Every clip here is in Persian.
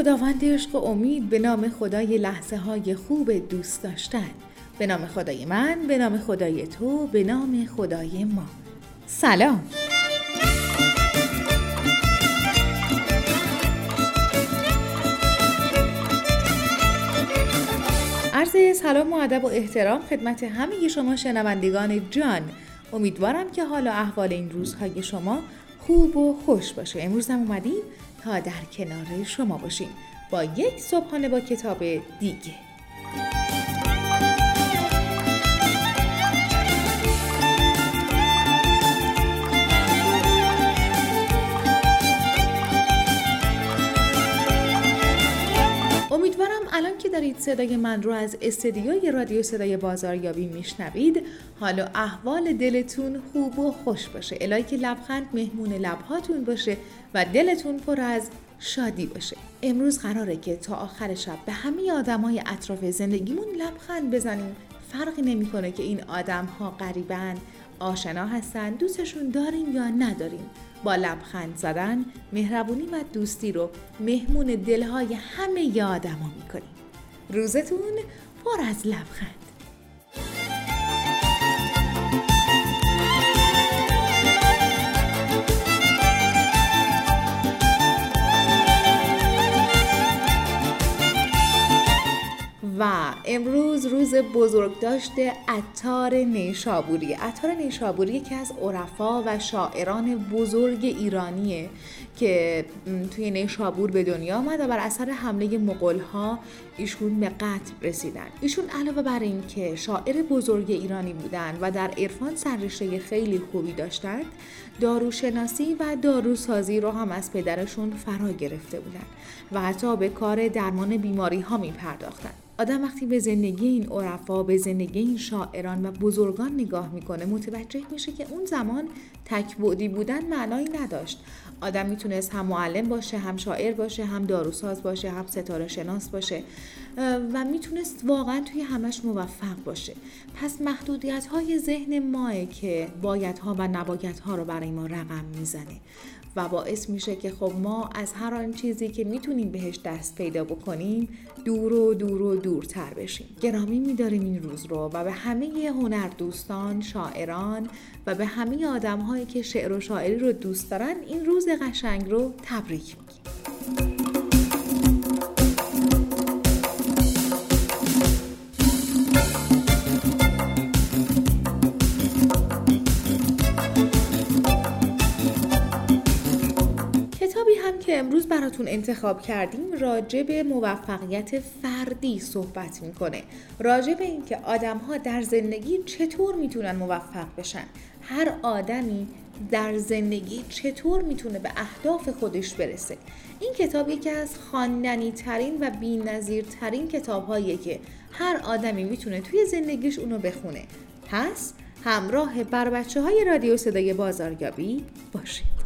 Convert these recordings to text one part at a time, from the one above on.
خداوند عشق و امید به نام خدای لحظه های خوب دوست داشتن. به نام خدای من به نام خدای تو به نام خدای ما. سلام. عرض سلام و ادب و احترام خدمت همه شما شنوندگان جان. امیدوارم که حال و احوال این روزهای شما خوب و خوش باشه. امروز هم اومدیم تا در کنار شما باشیم با یک صبحانه با کتاب دیگه. دارید صدای من رو از استدیوی رادیو صدای بازاریابی میشنوید. حال و احوال دلتون خوب و خوش باشه. الهی که لبخند مهمون لبهاتون باشه و دلتون پر از شادی باشه. امروز قراره که تا آخر شب به همه آدمای اطراف زندگیمون لبخند بزنیم. فرقی نمی‌کنه که این آدم ها غریبن آشنا هستن دوستشون داریم یا نداریم. با لبخند زدن مهربونی و دوستی رو مهمون دلهای همه ی آدما می‌کنیم. روزتون پر از لبخند. و امروز روز بزرگداشت عطار نیشابوری. عطار نیشابوری یکی از عرفا و شاعران بزرگ ایرانیه که توی نیشابور به دنیا آمد و بر اثر حمله مغولها ایشون به قتل رسیدن. ایشون علاوه بر این که شاعر بزرگ ایرانی بودند و در عرفان سررشته خیلی خوبی داشتند داروشناسی و داروسازی رو هم از پدرشون فرا گرفته بودند و حتی به کار درمان بیماری ها می پرداختند آدم وقتی به زندگی این عرفا به زندگی این شاعران و بزرگان نگاه می‌کنه متوجه میشه که اون زمان تکبودی بودن معنایی نداشت. آدم می‌تونست هم معلم باشه هم شاعر باشه هم داروساز باشه هم ستاره شناس باشه و می‌تونست واقعا توی همش موفق باشه. پس محدودیت های ذهن ماه که بایدها و نبایدها رو برای ما رقم می‌زنه. و باعث میشه که خب ما از هر آن چیزی که می‌تونیم بهش دست پیدا بکنیم دور و دور و دورتر بشیم. گرامی میداریم این روز رو و به همه هنر دوستان شاعران و به همه آدم هایی که شعر و شاعری رو دوست دارن این روز قشنگ رو تبریک میگیم. امروز براتون انتخاب کردیم راجع به موفقیت فردی صحبت می‌کنه. راجع به اینکه آدم ها در زندگی چطور می‌تونن موفق بشن. هر آدمی در زندگی چطور می‌تونه به اهداف خودش برسه. این کتاب یکی از خواندنی ترین و بینظیر ترین کتاب هاییه که هر آدمی می‌تونه توی زندگیش اونو بخونه. پس همراه بر بچه های رادیو صدای بازاریابی باشید.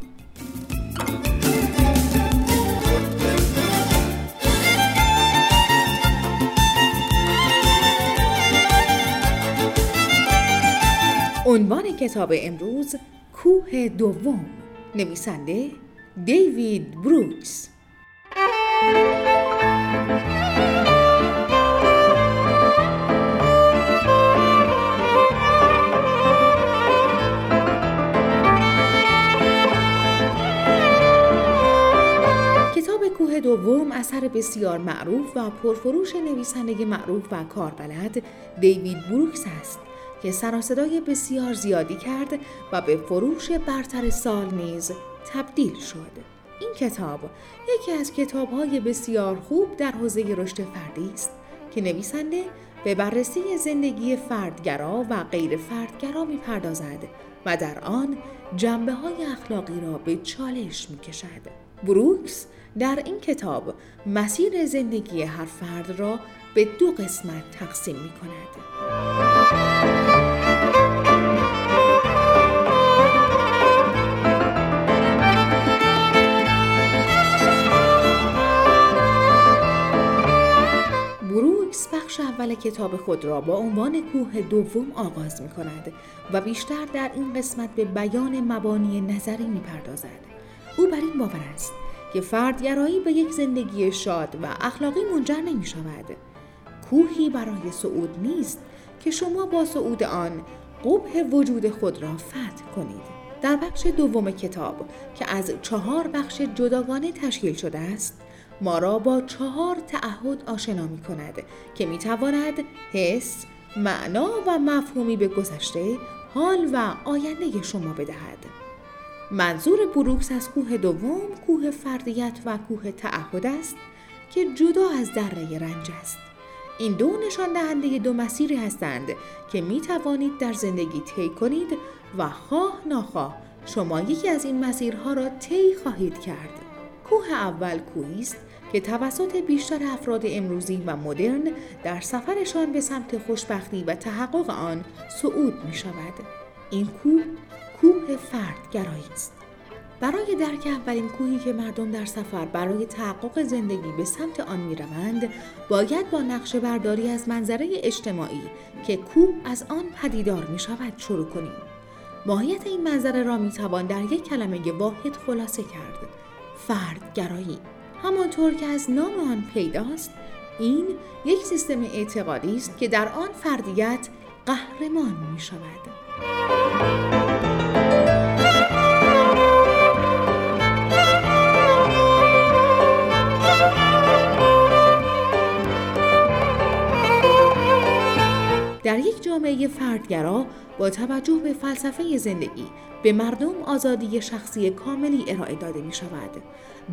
عنوان کتاب امروز کوه دوم نویسنده دیوید بروکس. کتاب کوه دوم اثر بسیار معروف و پرفروش نویسنده معروف و کاربلد دیوید بروکس است. که سراسدای بسیار زیادی کرد و به فروش برتر سال نیز تبدیل شد. این کتاب یکی از کتابهای بسیار خوب در حوزه رشد فردی است که نویسنده به بررسی زندگی فردگرا و غیر فردگرا می پردازد و در آن جنبه های اخلاقی را به چالش می کشد. بروکس در این کتاب مسیر زندگی هر فرد را به دو قسمت تقسیم می کند. بخش اول کتاب خود را با عنوان کوه دوم آغاز می کند و بیشتر در این قسمت به بیان مبانی نظری می پردازد. او بر این باور است که فردگرایی به یک زندگی شاد و اخلاقی منجر نمی شود. کوهی برای صعود نیست که شما با صعود آن قبه وجود خود را فتح کنید. در بخش دوم کتاب که از چهار بخش جداگانه تشکیل شده است ما را با چهار تعهد آشنا می کند که می تواند حس، معنا و مفهومی به گذشته، حال و آینده شما بدهد. منظور بروکس از کوه دوم کوه فردیت و کوه تعهد است که جدا از دره رنج است. این دو نشان دهنده دو مسیری هستند که می توانید در زندگی طی کنید و خواه ناخواه شما یکی از این مسیرها را طی خواهید کرد. کوه اول کوهی است که توسط بیشتر افراد امروزی و مدرن در سفرشان به سمت خوشبختی و تحقق آن صعود می شود. این کوه کوه فردگرایی است. برای درک اولین کوهی که مردم در سفر برای تحقق زندگی به سمت آن می روند، باید با نقشه برداری از منظره اجتماعی که کوه از آن پدیدار می شود شروع کنیم. ماهیت این منظره را می توان در یک کلمه واحد خلاصه کرد. فردگرایی همانطور که از نام آن پیداست این یک سیستم اعتقادی است که در آن فردیت قهرمان می شود. در یک جامعه فردگرا با توجه به فلسفه زندگی به مردم آزادی شخصی کاملی ارائه داده می شود.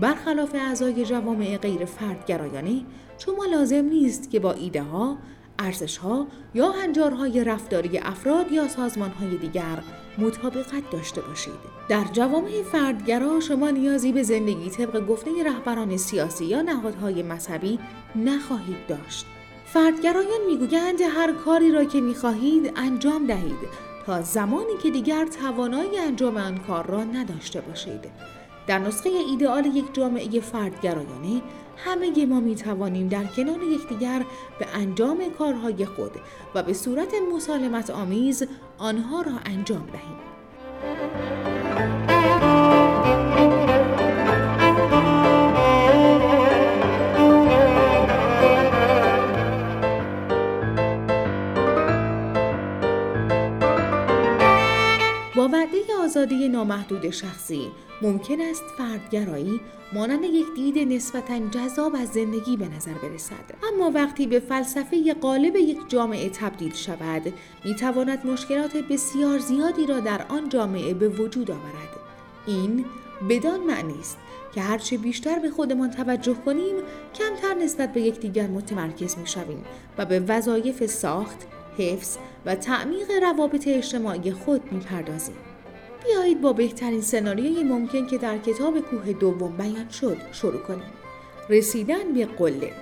برخلاف اعضای جوامع غیر فردگرایانه شما لازم نیست که با ایده ها، ارزش ها یا هنجارهای رفتاری افراد یا سازمان های دیگر مطابقت داشته باشید. در جوامع فردگرا شما نیازی به زندگی طبق گفته رهبران سیاسی یا نهادهای مذهبی نخواهید داشت. فردگرایان می‌گویند هر کاری را که می‌خواهید انجام دهید تا زمانی که دیگر توانایی انجام آن کار را نداشته باشید. در نسخه ایدئال یک جامعه فردگرایانه همه ما می توانیم در کنار یکدیگر به انجام کارهای خود و به صورت مسالمت آمیز آنها را انجام دهیم. با وعده آزادی نامحدود شخصی ممکن است فردگرایی مانند یک دید نسبتا جذاب از زندگی به نظر برسد. اما وقتی به فلسفه قالب یک جامعه تبدیل شود می تواند مشکلات بسیار زیادی را در آن جامعه به وجود آورد. این بدان معنی است که هرچه بیشتر به خودمان توجه کنیم کمتر نسبت به یکدیگر متمرکز می شویم و به وظایف ساخت حفظ و تعمیق روابط اجتماعی خود می‌پردازیم. بیایید با بهترین سناریوی ممکن که در کتاب کوه دوم بیان شد شروع کنیم. رسیدن به قله.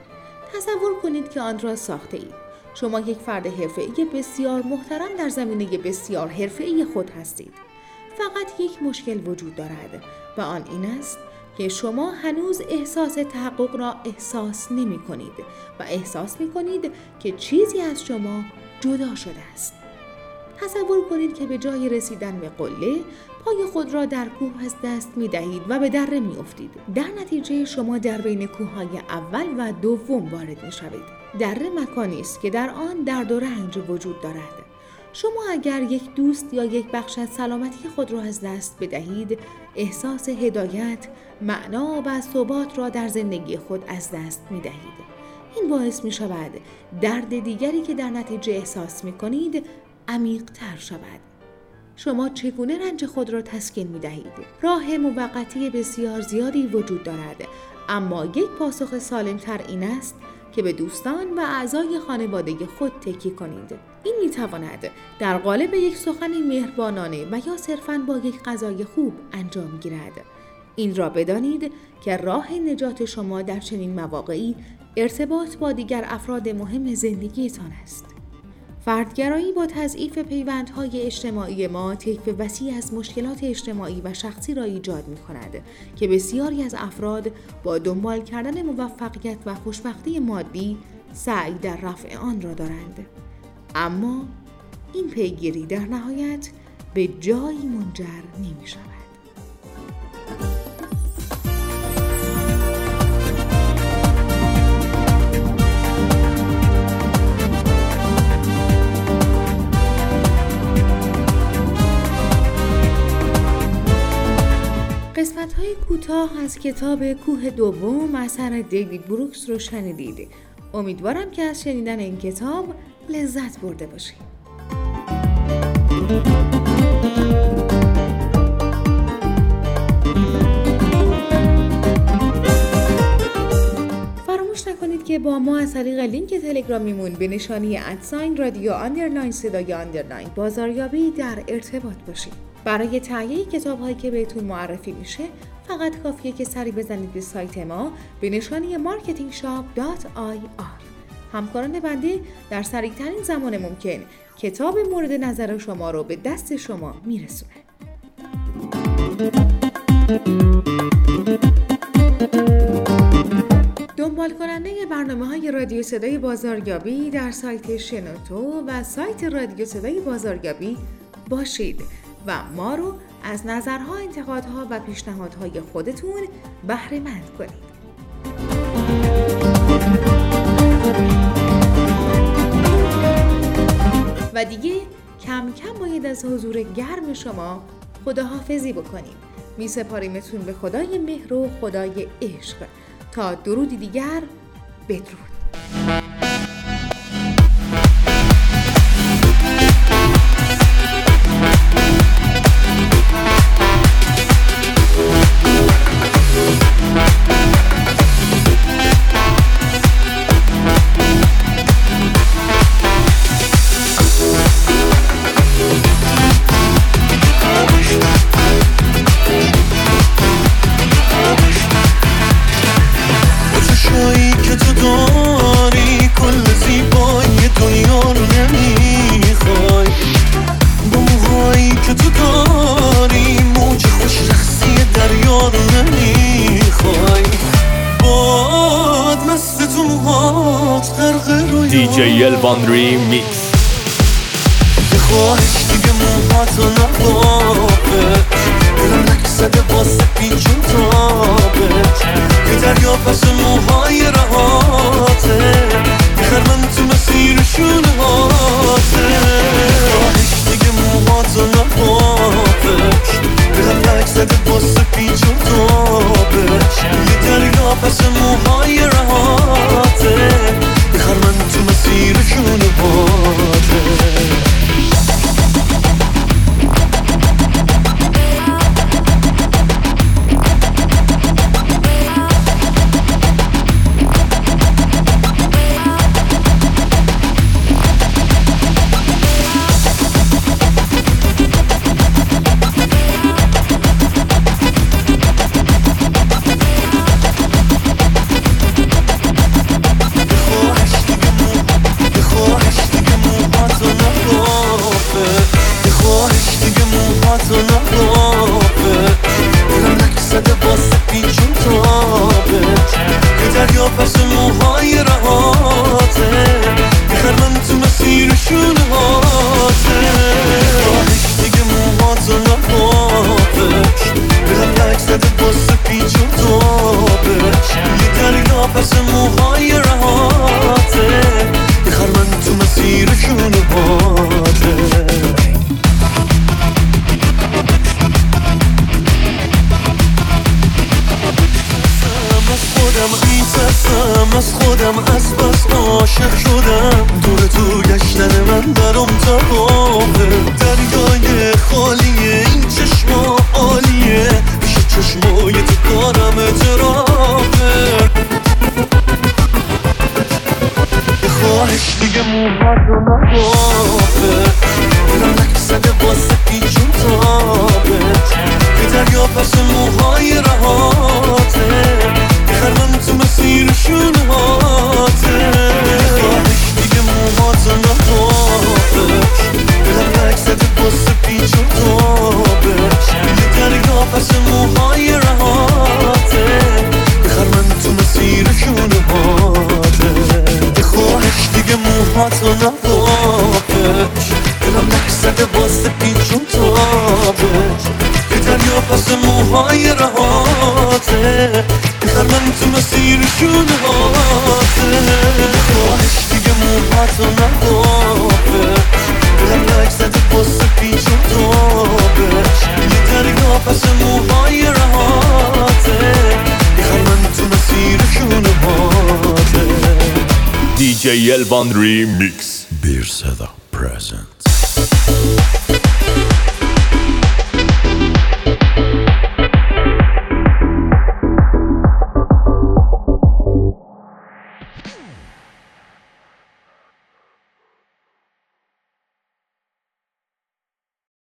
تصور کنید که آن را ساخته اید. شما یک فرد حرفه‌ای بسیار محترم در زمینه بسیار حرفه‌ای خود هستید. فقط یک مشکل وجود دارد و آن این است که شما هنوز احساس تحقق را احساس نمی کنید و احساس می کنید که چیزی از شما جدا شده است. تصور کنید که به جای رسیدن به قله پای خود را در کوه از دست می دهید و به دره می افتید. در نتیجه شما در بین کوههای اول و دوم وارد می شوید. دره مکانی است که در آن درد و رنج وجود دارد. شما اگر یک دوست یا یک بخش از سلامتی خود را از دست بدهید احساس هدایت، معنا و ثبات را در زندگی خود از دست می دهید. این باعث می شود درد دیگری که در نتیجه احساس می کنید عمیق تر شود. شما چگونه رنج خود را تسکین می دهید؟ راه موقتی بسیار زیادی وجود دارد اما یک پاسخ سالم تر این است که به دوستان و اعضای خانواده خود تکی کنید. این می تواند در قالب یک سخن مهربانانه و یا صرفاً با یک غذای خوب انجام گیرد. این را بدانید که راه نجات شما در چنین مواقعی ارتباط با دیگر افراد مهم زندگیتان است. فردگرایی با تضعیف پیوندهای اجتماعی ما طیف وسیع از مشکلات اجتماعی و شخصی را ایجاد می کند که بسیاری از افراد با دنبال کردن موفقیت و خوشبختی مادی سعی در رفع آن را دارند. اما این پیگیری در نهایت به جایی منجر نمی شود. کوتاه از کتاب کوه دوم اثر دیوید بروکس رو شنیدید. امیدوارم که از شنیدن این کتاب لذت برده باشید. نکنید که با ما از طریق لینک تلگرامیمون به نشانی at sign رادیو underline صدای underline بازاریابی در ارتباط باشید. برای تهیه کتاب هایی که بهتون معرفی میشه فقط کافیه که سری بزنید به سایت ما به نشانی marketingshop.ir همکاران بنده در سریعترین زمان ممکن کتاب مورد نظر شما رو به دست شما میرسونه دنبال کننده برنامه های رادیو صدای بازاریابی در سایت شنوتو و سایت رادیو صدای بازاریابی باشید و ما رو از نظرها، انتقادها و پیشنهادهای خودتون بهره مند کنید. و دیگه کم کم باید از حضور گرم شما خداحافظی بکنیم. می سپاریمتون به خدای مهر و خدای عشق تا درودی دیگر بدرود. JL Laundry Mix. خواهش دیگه موهاتو نبابت دلم نکسده واسه پیچون تابت که دریا پس موهای رهاته. میخر من تو مسیر شونه هاته. خواهش با سپیچ و تابش یه دریا پس موهای رهاته بخر من تو مسیر شونهاته به خواهش دیگه موهاتو نخوابش دلم رک زده با سپیچ و تابش یه دریا پس موهای رهاته بخر من تو مسیر شونهاته خواهش دیگه دلم لک زده با سپیچ و تابش. یه دریا پس موهای رهاته. بخر من تو مسیر شونهاته DJ Elvan Remix Bir Seda presents.